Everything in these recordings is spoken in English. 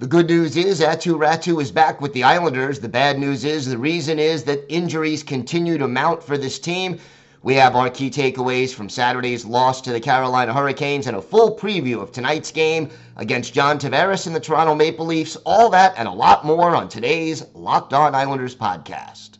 The good news is Aatu Räty is back with the Islanders. The bad news is the reason is that injuries continue to mount for this team. We have our key takeaways from Saturday's loss to the Carolina Hurricanes and a full preview of tonight's game against John Tavares and the Toronto Maple Leafs. All that and a lot more on today's Locked On Islanders podcast.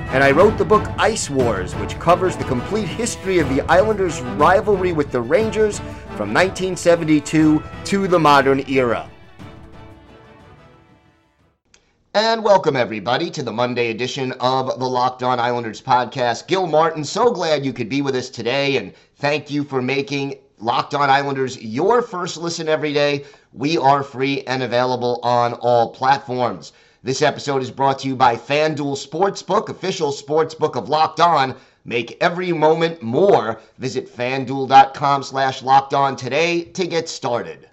and I wrote the book Ice Wars, which covers the complete history of the Islanders' rivalry with the Rangers from 1972 to the modern era. And welcome, everybody, to the Monday edition of the Locked On Islanders podcast. Gil Martin, so glad you could be with us today, and thank you for making Locked On Islanders your first listen every day. We are free and available on all platforms. This episode is brought to you by FanDuel Sportsbook, official sportsbook of Locked On. Make every moment more. Visit fanduel.com slash locked on today to get started.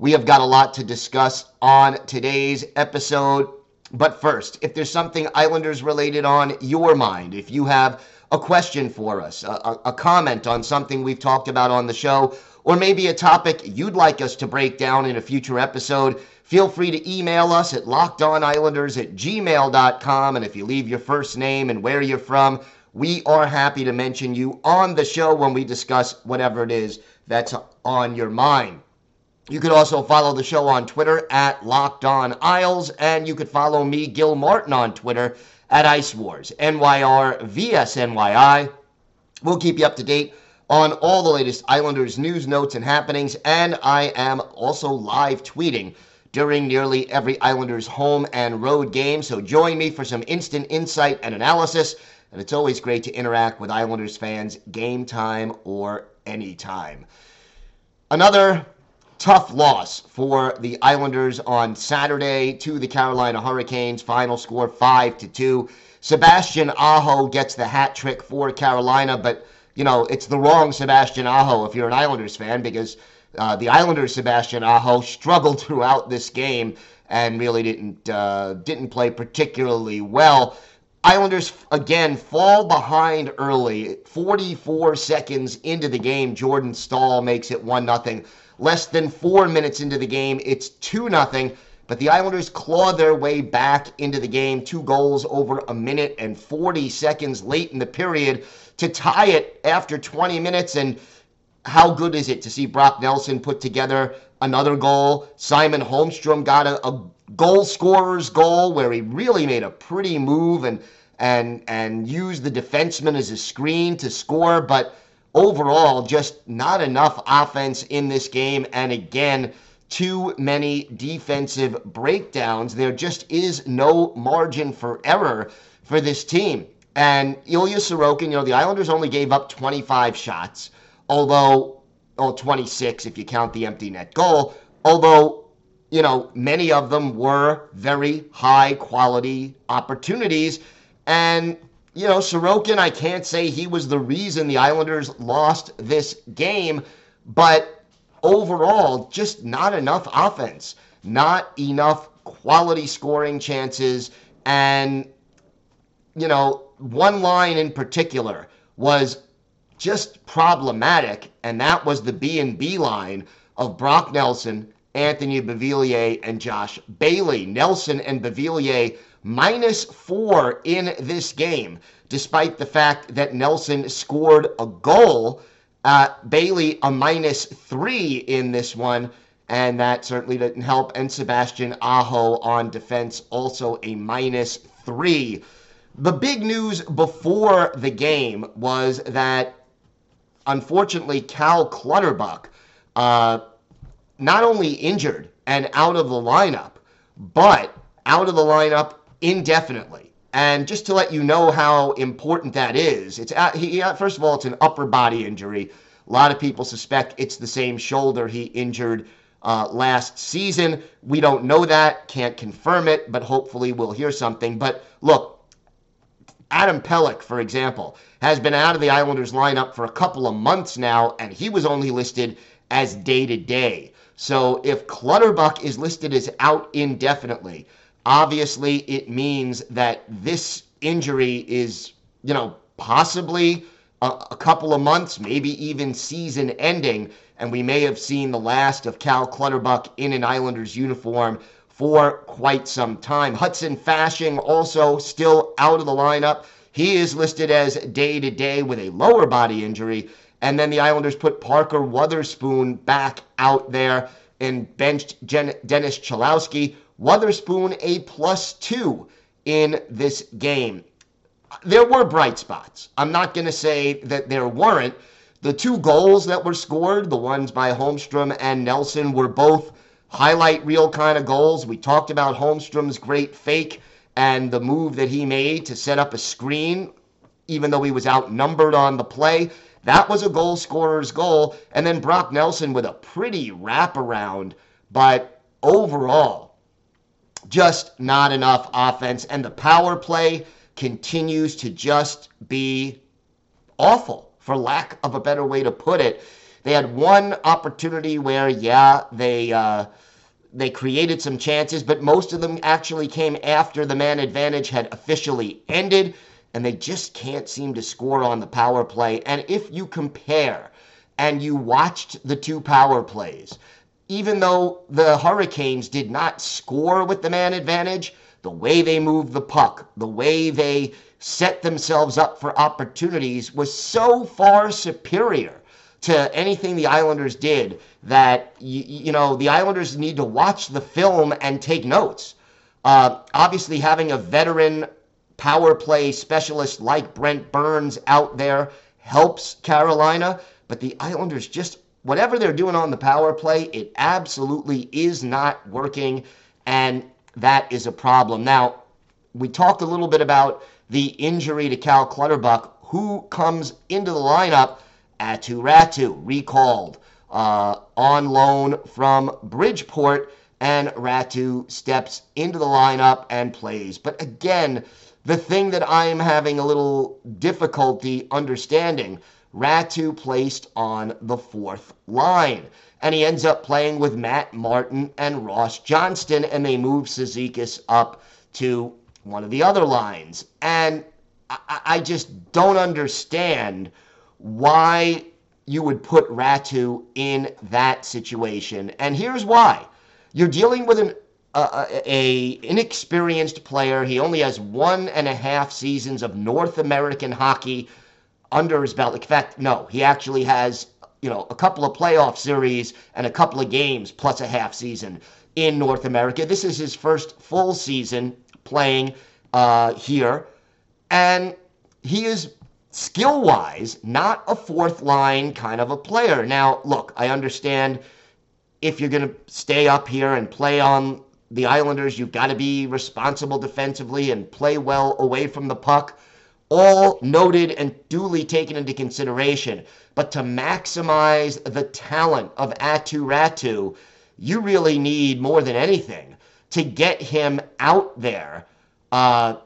We have got a lot to discuss on today's episode. But first, if there's something Islanders related on your mind, if you have a question for us, a, a, comment on something we've talked about on the show, or maybe a topic you'd like us to break down in a future episode, Feel free to email us at lockedonislanders at gmail.com. And if you leave your first name and where you're from, we are happy to mention you on the show when we discuss whatever it is that's on your mind. You could also follow the show on Twitter at Locked On Isles, and you could follow me, Gil Martin, on Twitter at Ice Wars, NYR VSNYI. We'll keep you up to date on all the latest Islanders news, notes, and happenings, and I am also live tweeting during nearly every Islanders home and road game. So join me for some instant insight and analysis. And it's always great to interact with Islanders fans game time or anytime. Another tough loss for the Islanders on Saturday to the Carolina Hurricanes. Final score 5 to 2. Sebastian Aho gets the hat trick for Carolina, but you know, it's the wrong Sebastian Aho if you're an Islanders fan because uh, the Islanders' Sebastian Aho struggled throughout this game and really didn't uh, didn't play particularly well. Islanders again fall behind early. 44 seconds into the game, Jordan Staal makes it 1 0. Less than four minutes into the game, it's 2 0. But the Islanders claw their way back into the game, two goals over a minute and 40 seconds late in the period to tie it after 20 minutes. And how good is it to see Brock Nelson put together another goal? Simon Holmstrom got a, a goal scorer's goal where he really made a pretty move and and and used the defenseman as a screen to score, but overall just not enough offense in this game and again too many defensive breakdowns. There just is no margin for error for this team. And Ilya Sorokin, you know, the Islanders only gave up 25 shots although, oh, 26 if you count the empty net goal, although, you know, many of them were very high quality opportunities. And, you know, Sorokin, I can't say he was the reason the Islanders lost this game, but overall, just not enough offense, not enough quality scoring chances. And, you know, one line in particular was just problematic, and that was the B and B line of Brock Nelson, Anthony Beauvillier, and Josh Bailey. Nelson and Beauvillier minus four in this game, despite the fact that Nelson scored a goal. Uh, Bailey a minus three in this one, and that certainly didn't help. And Sebastian Aho on defense also a minus three. The big news before the game was that unfortunately, Cal Clutterbuck uh, not only injured and out of the lineup, but out of the lineup indefinitely. And just to let you know how important that is, it's he, first of all, it's an upper body injury. A lot of people suspect it's the same shoulder he injured uh, last season. We don't know that, can't confirm it, but hopefully we'll hear something. But look, Adam Pelech, for example, has been out of the Islanders lineup for a couple of months now, and he was only listed as day to day. So if Clutterbuck is listed as out indefinitely, obviously it means that this injury is, you know, possibly a, a, couple of months, maybe even season ending, and we may have seen the last of Cal Clutterbuck in an Islanders uniform for quite some time. Hudson Fasching also still out of the lineup. He is listed as day to day with a lower body injury. And then the Islanders put Parker Wotherspoon back out there and benched Jen- Dennis Cholowski. Wotherspoon a plus two in this game. There were bright spots. I'm not going to say that there weren't. The two goals that were scored, the ones by Holmstrom and Nelson, were both highlight reel kind of goals. We talked about Holmstrom's great fake and the move that he made to set up a screen, even though he was outnumbered on the play. That was a goal scorer's goal. And then Brock Nelson with a pretty wraparound, but overall, just not enough offense. And the power play continues to just be awful, for lack of a better way to put it. They had one opportunity where, yeah, they. Uh, they created some chances, but most of them actually came after the man advantage had officially ended and they just can't seem to score on the power play. And if you compare and you watched the two power plays, even though the Hurricanes did not score with the man advantage, the way they moved the puck, the way they set themselves up for opportunities was so far superior to anything the Islanders did that, you, you know, the Islanders need to watch the film and take notes. Uh, obviously, having a veteran power play specialist like Brent Burns out there helps Carolina, but the Islanders just whatever they're doing on the power play, it absolutely is not working, and that is a problem. Now, we talked a little bit about the injury to Cal Clutterbuck, who comes into the lineup. Aatu Räty recalled uh, on loan from Bridgeport, and Räty steps into the lineup and plays. But again, the thing that I am having a little difficulty understanding. Räty placed on the fourth line. And he ends up playing with Matt Martin and Ross Johnston, and they move Cizikas up to one of the other lines. And I, I just don't understand why you would put Räty in that situation. And here's why. You're dealing with an a, inexperienced player. He only has one and a half seasons of North American hockey under his belt. In fact, no, he actually has you know a couple of playoff series and a couple of games plus a half season in North America. This is his first full season playing uh, here, and he is skill wise not a fourth line kind of a player. Now, look, I understand if you're going to stay up here and play on the Islanders, you've got to be responsible defensively and play well away from the puck. All noted and duly taken into consideration. But to maximize the talent of Aatu Räty, you really need more than anything to get him out there uh,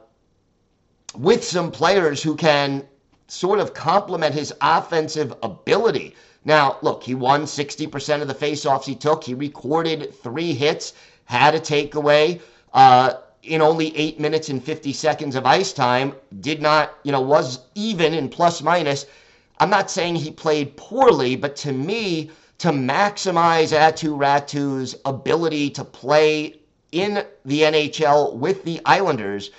with some players who can sort of complement his offensive ability. Now, look, he won 60% of the faceoffs he took. He recorded three hits had a takeaway uh, in only eight minutes and 50 seconds of ice time, did not, you know, was even in plus minus. I'm not saying he played poorly, but to me, to maximize Aatu Räty's ability to play in the NHL with the Islanders,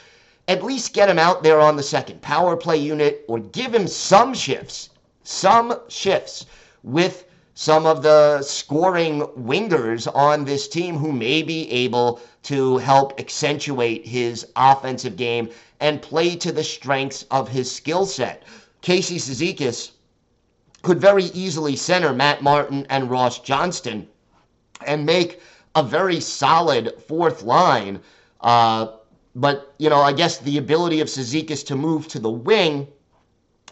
at least get him out there on the second power play unit or give him some shifts, some shifts with some of the scoring wingers on this team who may be able to help accentuate his offensive game and play to the strengths of his skill set. Casey Cizikas could very easily center Matt Martin and Ross Johnston and make a very solid fourth line. Uh, but, you know, I guess the ability of Cizikas to move to the wing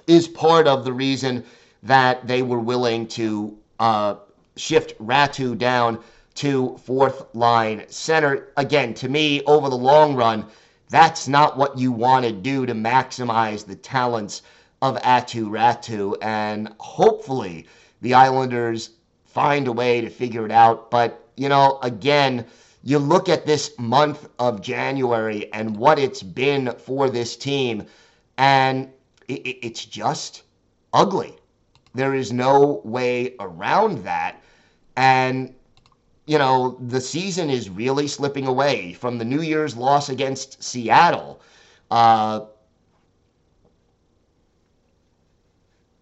is part of the reason that they were willing to uh, shift Räty down to fourth line center. Again, to me, over the long run, that's not what you want to do to maximize the talents of Aatu Räty. And hopefully the Islanders find a way to figure it out. But, you know, again, you look at this month of January and what it's been for this team, and it's just ugly. There is no way around that. And, you know, the season is really slipping away from the New Year's loss against Seattle. Uh,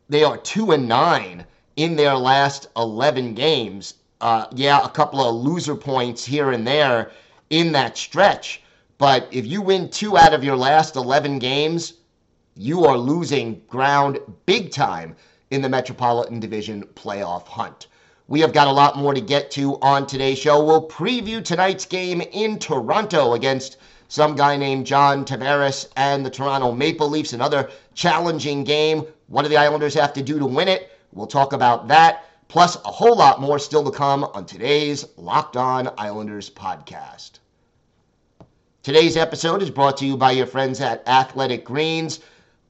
they are two and nine in their last 11 games. Uh, yeah, a couple of loser points here and there in that stretch. But if you win two out of your last 11 games, you are losing ground big time in the Metropolitan Division playoff hunt. We have got a lot more to get to on today's show. We'll preview tonight's game in Toronto against some guy named John Tavares and the Toronto Maple Leafs. Another challenging game. What do the Islanders have to do to win it? We'll talk about that, plus a whole lot more still to come on today's Locked On Islanders podcast. Today's episode is brought to you by your friends at Athletic Greens.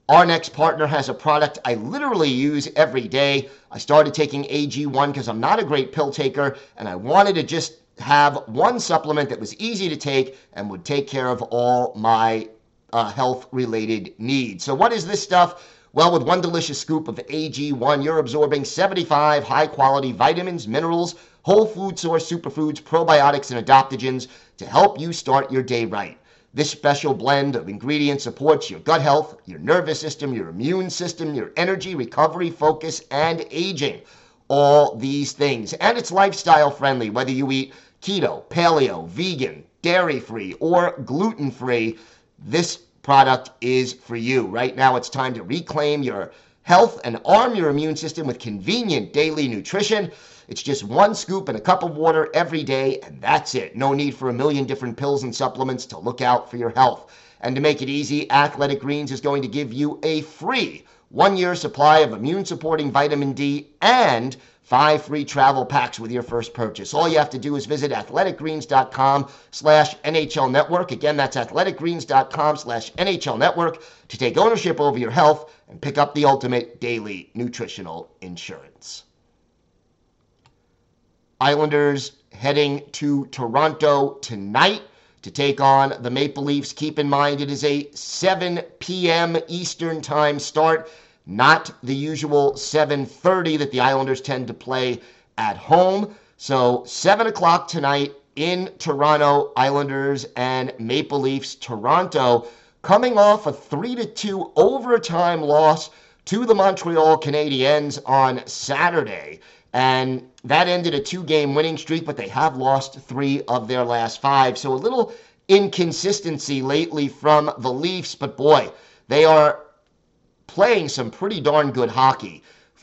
Our next partner has a product I literally use every day. I started taking AG1 because I'm not a great pill taker and I wanted to just have one supplement that was easy to take and would take care of all my uh, health related needs. So, what is this stuff? Well, with one delicious scoop of AG1, you're absorbing 75 high quality vitamins, minerals, whole food source superfoods, probiotics, and adaptogens to help you start your day right. This special blend of ingredients supports your gut health, your nervous system, your immune system, your energy, recovery, focus, and aging. All these things. And it's lifestyle friendly, whether you eat keto, paleo, vegan, dairy free, or gluten free. This product is for you. Right now, it's time to reclaim your health and arm your immune system with convenient daily nutrition. It's just one scoop and a cup of water every day, and that's it. No need for a million different pills and supplements to look out for your health. And to make it easy, Athletic Greens is going to give you a free one year supply of immune supporting vitamin D and five free travel packs with your first purchase. All you have to do is visit athleticgreens.com slash NHL network. Again, that's athleticgreens.com slash NHL network to take ownership over your health and pick up the ultimate daily nutritional insurance. Islanders heading to Toronto tonight to take on the Maple Leafs. Keep in mind it is a 7 p.m. Eastern Time start, not the usual 7:30 that the Islanders tend to play at home. So 7 o'clock tonight in Toronto, Islanders and Maple Leafs. Toronto coming off a 3-2 overtime loss to the Montreal Canadiens on Saturday. And that ended a two game winning streak, but they have lost three of their last five. So a little inconsistency lately from the Leafs, but boy, they are playing some pretty darn good hockey.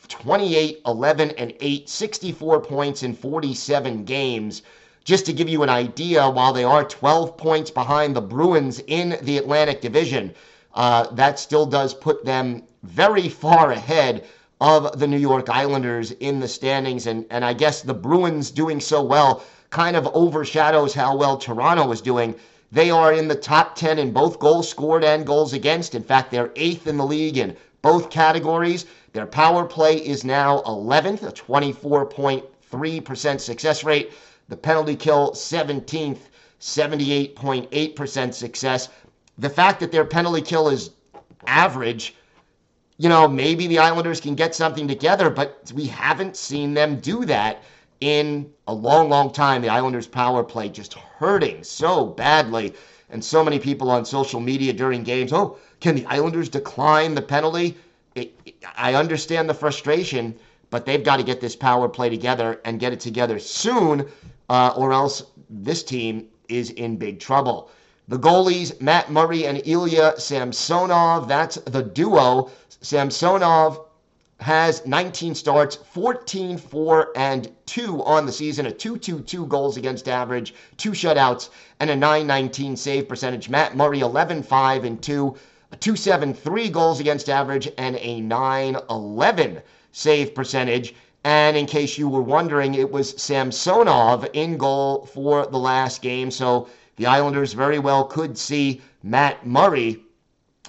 28, 11, and 8, 64 points in 47 games. Just to give you an idea, while they are 12 points behind the Bruins in the Atlantic Division, uh, that still does put them very far ahead of the New York Islanders in the standings. And, and I guess the Bruins doing so well kind of overshadows how well Toronto is doing. They are in the top 10 in both goals scored and goals against. In fact, they're eighth in the league in both categories. Their power play is now 11th, a 24.3% success rate. The penalty kill, 17th, 78.8% success. The fact that their penalty kill is average you know, maybe the Islanders can get something together, but we haven't seen them do that in a long, long time. The Islanders' power play just hurting so badly. And so many people on social media during games, oh, can the Islanders decline the penalty? It, it, I understand the frustration, but they've got to get this power play together and get it together soon, uh, or else this team is in big trouble. The goalies, Matt Murray and Ilya Samsonov, that's the duo Samsonov has 19 starts, 14 4 and 2 on the season, a 222 goals against average, two shutouts, and a 919 save percentage. Matt Murray 11 5 and 2, a 273 goals against average, and a 911 save percentage. And in case you were wondering, it was Samsonov in goal for the last game. So the Islanders very well could see Matt Murray.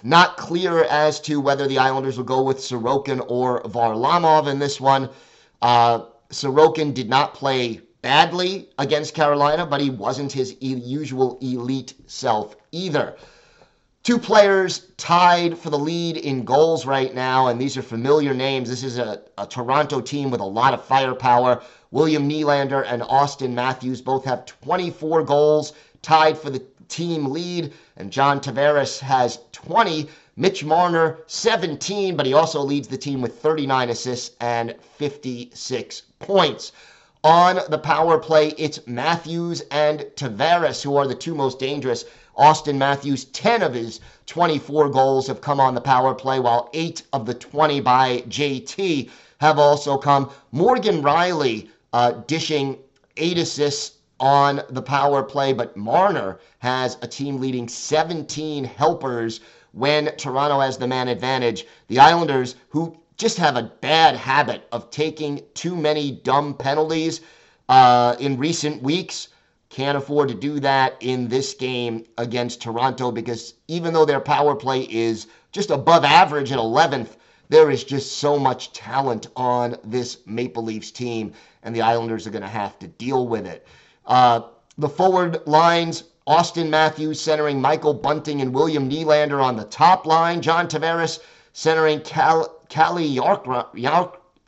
Not clear as to whether the Islanders will go with Sorokin or Varlamov in this one. Uh, Sorokin did not play badly against Carolina, but he wasn't his usual elite self either. Two players tied for the lead in goals right now, and these are familiar names. This is a, a, Toronto team with a lot of firepower. William Nylander and Auston Matthews both have 24 goals, tied for the team lead, and John Tavares has 20. Mitch Marner, 17, but he also leads the team with 39 assists and 56 points. On the power play, it's Matthews and Tavares who are the two most dangerous. Auston Matthews, 10 of his 24 goals have come on the power play, while 8 of the 20 by JT have also come. Morgan Rielly uh, dishing 8 assists on the power play, but Marner has a team leading 17 helpers when Toronto has the man advantage. The Islanders, who just have a bad habit of taking too many dumb penalties uh, in recent weeks, can't afford to do that in this game against Toronto because even though their power play is just above average at 11th, there is just so much talent on this Maple Leafs team, and the Islanders are going to have to deal with it. Uh, the forward lines Auston Matthews centering Michael Bunting and William Nylander on the top line. John Tavares centering Cal- Calle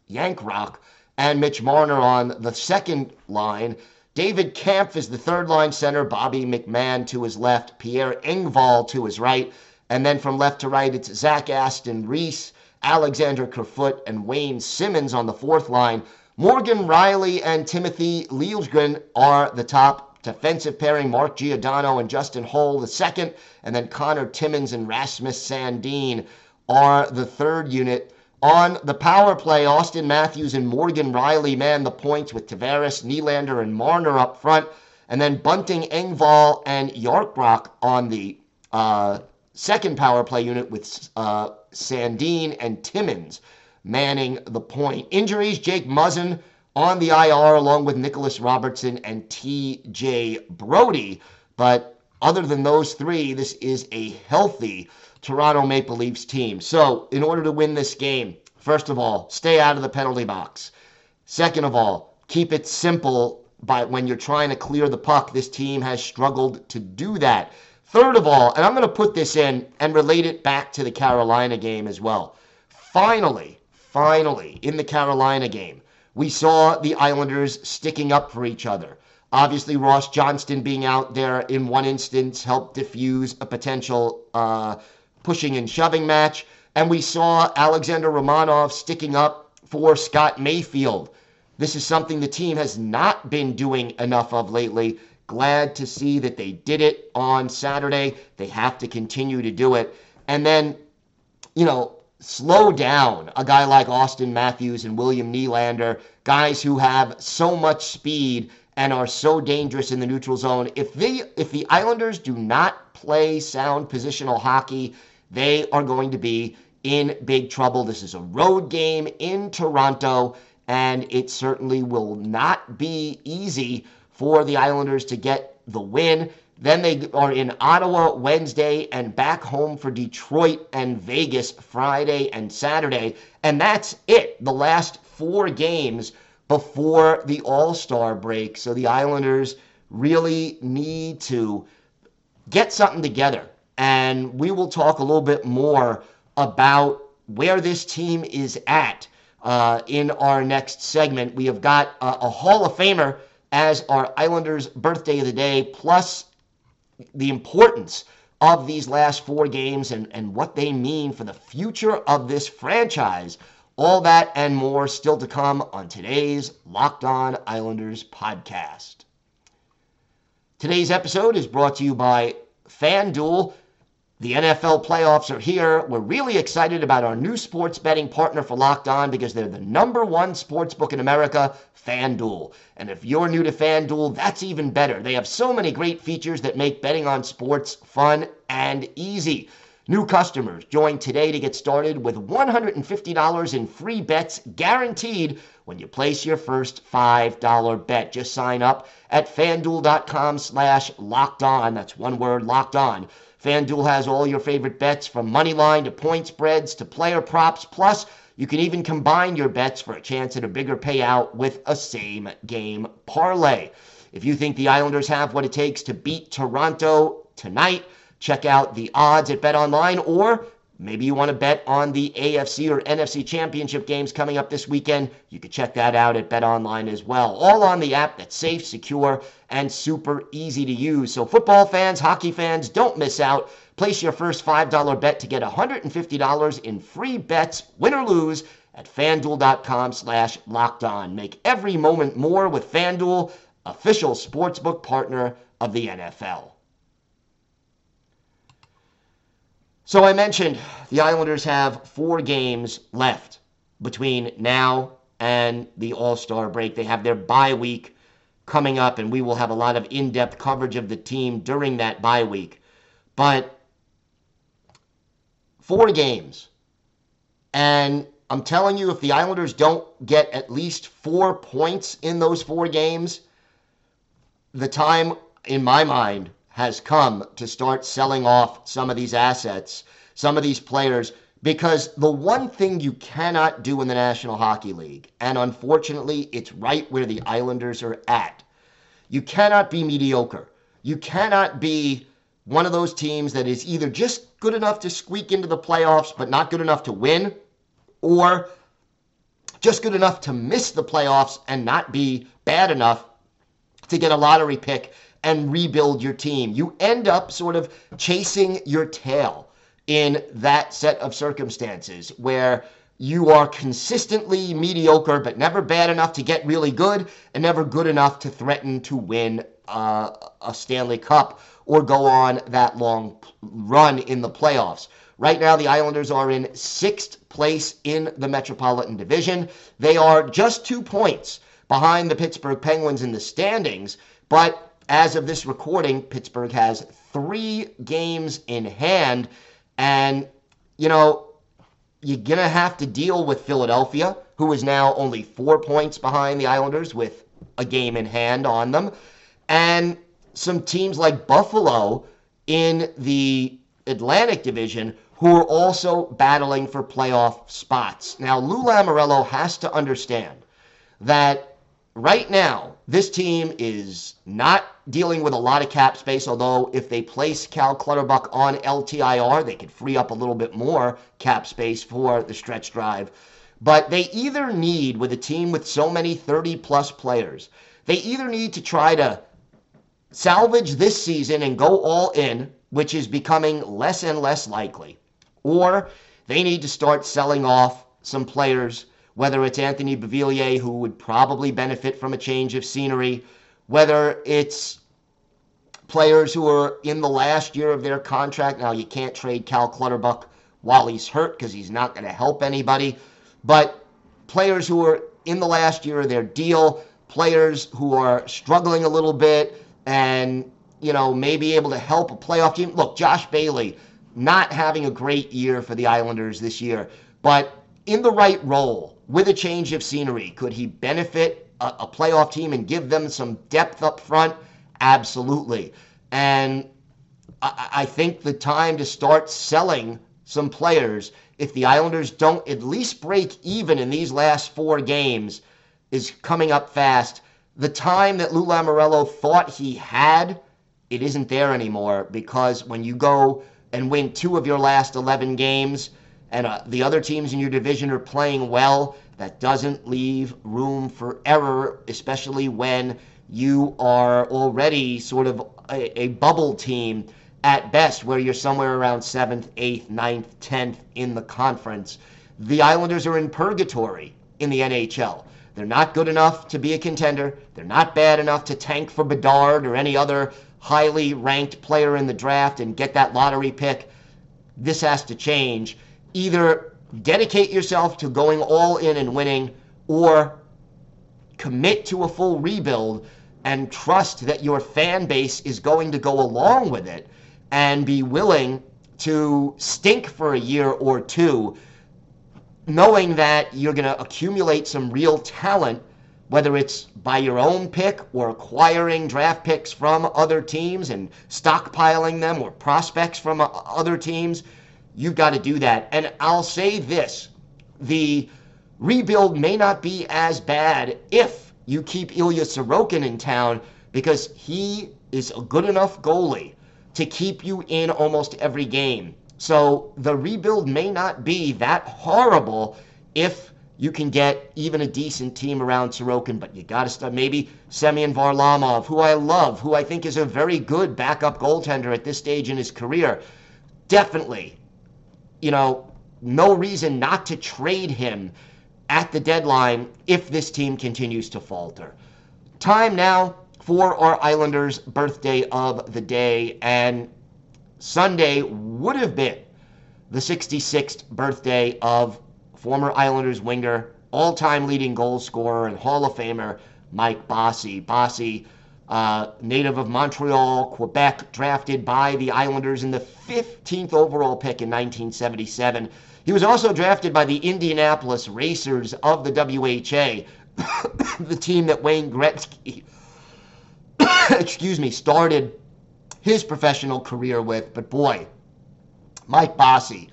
Jarnkrok and Mitch Marner on the second line. David Kampf is the third line center, Bobby McMann to his left, Pierre Engvall to his right. And then from left to right, it's Zach Aston Reese, Alexander Kerfoot, and Wayne Simmonds on the fourth line. Morgan Rielly and Timothy Liljegren are the top defensive pairing. Mark Giordano and Justin Holl the second. And then Connor Timmins and Rasmus Sandin are the third unit. On the power play, Auston Matthews and Morgan Rielly man the points with Tavares, Nylander, and Marner up front. And then Bunting, Engvall, and Jarnkrok on the uh, second power play unit with uh, Sandin and Timmins manning the point. Injuries, Jake Muzzin on the IR along with Nicholas Robertson and TJ Brodie. But other than those three, this is a healthy Toronto Maple Leafs team. So, in order to win this game, first of all, stay out of the penalty box. Second of all, keep it simple by when you're trying to clear the puck. This team has struggled to do that. Third of all, and I'm going to put this in and relate it back to the Carolina game as well. Finally, finally, in the Carolina game, we saw the Islanders sticking up for each other. Obviously, Ross Johnston being out there in one instance helped diffuse a potential uh, pushing and shoving match. And we saw Alexander Romanov sticking up for Scott Mayfield. This is something the team has not been doing enough of lately. Glad to see that they did it on Saturday. They have to continue to do it. And then, you know, slow down a guy like Auston Matthews and William Nylander, guys who have so much speed and are so dangerous in the neutral zone. If they if the Islanders do not play sound positional hockey, they are going to be in big trouble. This is a road game in Toronto, and it certainly will not be easy for the Islanders to get the win. Then they are in Ottawa Wednesday and back home for Detroit and Vegas Friday and Saturday. And that's it. The last four games before the All Star break. So the Islanders really need to get something together and we will talk a little bit more about where this team is at uh, in our next segment. We have got a, a Hall of Famer as our Islanders' birthday of the day, plus the importance of these last four games and, and what they mean for the future of this franchise. All that and more still to come on today's Locked On Islanders podcast. Today's episode is brought to you by FanDuel. The NFL playoffs are here. We're really excited about our new sports betting partner for Locked On because they're the number one sports book in America, FanDuel. And if you're new to FanDuel, that's even better. They have so many great features that make betting on sports fun and easy. New customers join today to get started with $150 in free bets guaranteed when you place your first $5 bet. Just sign up at fanduel.com slash locked on. That's one word, locked on. FanDuel has all your favorite bets from money line to point spreads to player props. Plus, you can even combine your bets for a chance at a bigger payout with a same game parlay. If you think the Islanders have what it takes to beat Toronto tonight, check out the odds at Bet Online or Maybe you want to bet on the AFC or NFC championship games coming up this weekend. You can check that out at Bet Online as well. All on the app that's safe, secure, and super easy to use. So, football fans, hockey fans, don't miss out. Place your first $5 bet to get $150 in free bets, win or lose, at fanduel.com slash locked on. Make every moment more with FanDuel, official sportsbook partner of the NFL. So I mentioned the Islanders have four games left between now and the All Star break. They have their bye week coming up, and we will have a lot of in depth coverage of the team during that bye week. But four games. And I'm telling you, if the Islanders don't get at least four points in those four games, the time, in my mind, has come to start selling off some of these assets, some of these players, because the one thing you cannot do in the National Hockey League, and unfortunately, it's right where the Islanders are at, you cannot be mediocre. You cannot be one of those teams that is either just good enough to squeak into the playoffs but not good enough to win, or just good enough to miss the playoffs and not be bad enough to get a lottery pick and rebuild your team. You end up sort of chasing your tail in that set of circumstances where you are consistently mediocre but never bad enough to get really good and never good enough to threaten to win uh, a Stanley Cup or go on that long run in the playoffs. Right now, the Islanders are in sixth place in the Metropolitan Division. They are just two points behind the Pittsburgh Penguins in the standings, but as of this recording, Pittsburgh has three games in hand. And, you know, you're going to have to deal with Philadelphia, who is now only four points behind the Islanders with a game in hand on them. And some teams like Buffalo in the Atlantic Division who are also battling for playoff spots. Now, Lou Lamoriello has to understand that right now, this team is not dealing with a lot of cap space, although if they place Cal Clutterbuck on LTIR, they could free up a little bit more cap space for the stretch drive. But they either need, with a team with so many 30 plus players, they either need to try to salvage this season and go all in, which is becoming less and less likely, or they need to start selling off some players whether it's Anthony Beauvillier, who would probably benefit from a change of scenery, whether it's players who are in the last year of their contract. Now, you can't trade Cal Clutterbuck while he's hurt because he's not going to help anybody, but players who are in the last year of their deal, players who are struggling a little bit and, you know, maybe able to help a playoff team. Look, Josh Bailey not having a great year for the Islanders this year, but in the right role with a change of scenery, could he benefit a, a playoff team and give them some depth up front? Absolutely. And I, I think the time to start selling some players, if the Islanders don't at least break even in these last four games, is coming up fast. The time that Lou Lamoriello thought he had, it isn't there anymore because when you go and win two of your last 11 games, and uh, the other teams in your division are playing well, that doesn't leave room for error, especially when you are already sort of a, a bubble team at best, where you're somewhere around seventh, eighth, ninth, tenth in the conference. The Islanders are in purgatory in the NHL. They're not good enough to be a contender. They're not bad enough to tank for Bedard or any other highly ranked player in the draft and get that lottery pick this has to change. Either dedicate yourself to going all in and winning, or commit to a full rebuild and trust that your fan base is going to go along with it and be willing to stink for a year or two, knowing that you're going to accumulate some real talent, whether it's by your own pick or acquiring draft picks from other teams and stockpiling them or prospects from other teams. You've got to do that. And I'll say this the rebuild may not be as bad if you keep Ilya Sorokin in town because he is a good enough goalie to keep you in almost every game. So the rebuild may not be that horrible if you can get even a decent team around Sorokin, but you got to start maybe Semyon Varlamov, who I love, who I think is a very good backup goaltender at this stage in his career. Definitely, you know, no reason not to trade him at the deadline if this team continues to falter. Time now for our Islanders' birthday of the day. And Sunday would have been the 66th birthday of former Islanders winger, all time leading goal scorer, and Hall of Famer Mike Bossy. Bossy, uh, native of Montreal, Quebec, drafted by the Islanders in the 15th overall pick in 1977. He was also drafted by the Indianapolis Racers of the WHA, the team that Wayne Gretzky excuse me, started his professional career with. But boy, Mike Bossy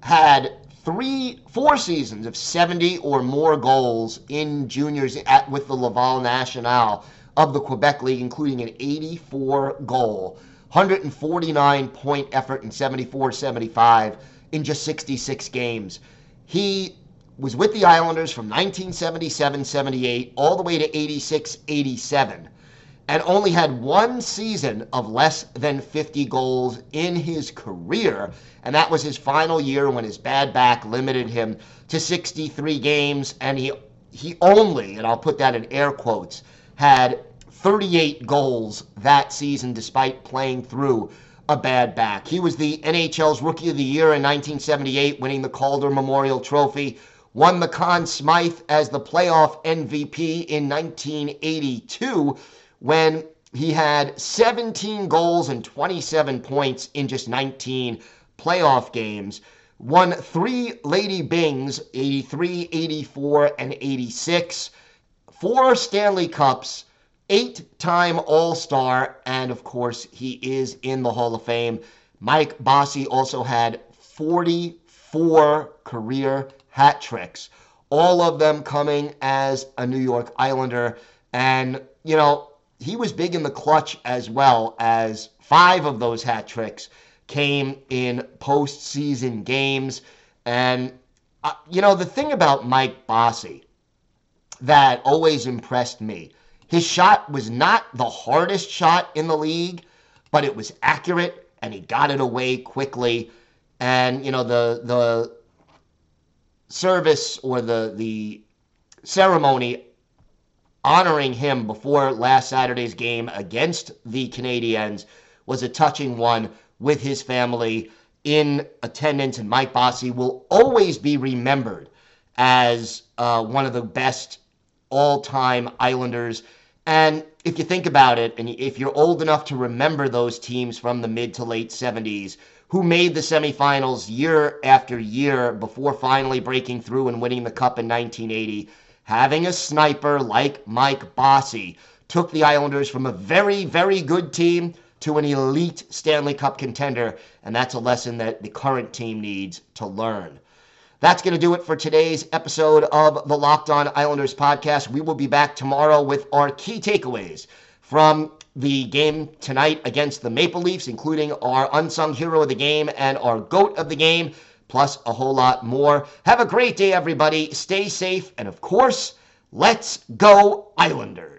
had three, four seasons of 70 or more goals in juniors at, with the Laval National of the Quebec League, including an 84 goal, 149 point effort in 74 75 in just 66 games. He was with the Islanders from 1977 78 all the way to 86 87 and only had one season of less than 50 goals in his career. And that was his final year when his bad back limited him to 63 games. And he, he only, and I'll put that in air quotes, had 38 goals that season despite playing through a bad back. He was the NHL's Rookie of the Year in 1978, winning the Calder Memorial Trophy. Won the Conn Smythe as the playoff MVP in 1982 when he had 17 goals and 27 points in just 19 playoff games. Won three Lady Byngs, 83, 84, and 86. Four Stanley Cups, eight time All Star, and of course, he is in the Hall of Fame. Mike Bossy also had 44 career hat tricks, all of them coming as a New York Islander. And, you know, he was big in the clutch as well as five of those hat tricks came in postseason games. And, uh, you know, the thing about Mike Bossy that always impressed me, his shot was not the hardest shot in the league, but it was accurate and he got it away quickly. And, you know, the, the service or the, the ceremony honoring him before last Saturday's game against the Canadiens was a touching one with his family in attendance. And Mike Bossy will always be remembered as uh, one of the best all time Islanders. And if you think about it, and if you're old enough to remember those teams from the mid to late 70s who made the semifinals year after year before finally breaking through and winning the cup in 1980, having a sniper like Mike Bossy took the Islanders from a very, very good team to an elite Stanley Cup contender, and that's a lesson that the current team needs to learn. That's going to do it for today's episode of the Locked On Islanders podcast. We will be back tomorrow with our key takeaways from the game tonight against the Maple Leafs, including our unsung hero of the game and our GOAT of the game plus a whole lot more. Have a great day, everybody. Stay safe. And of course, let's go, Islanders.